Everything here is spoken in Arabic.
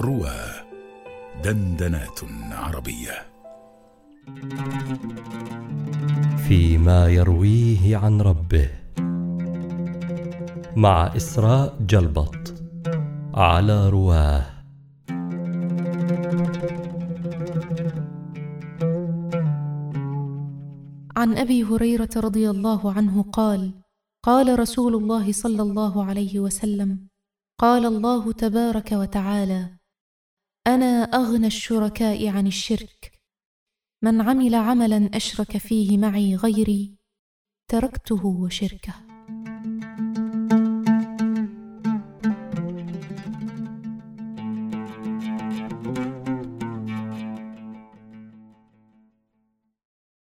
روى دندنات عربية. فيما يرويه عن ربه. مع إسراء جلبط على رواه. عن أبي هريرة رضي الله عنه قال قال رسول الله صلى الله عليه وسلم قال الله تبارك وتعالى أنا أغنى الشركاء عن الشرك. من عمل عملا أشرك فيه معي غيري تركته وشركه.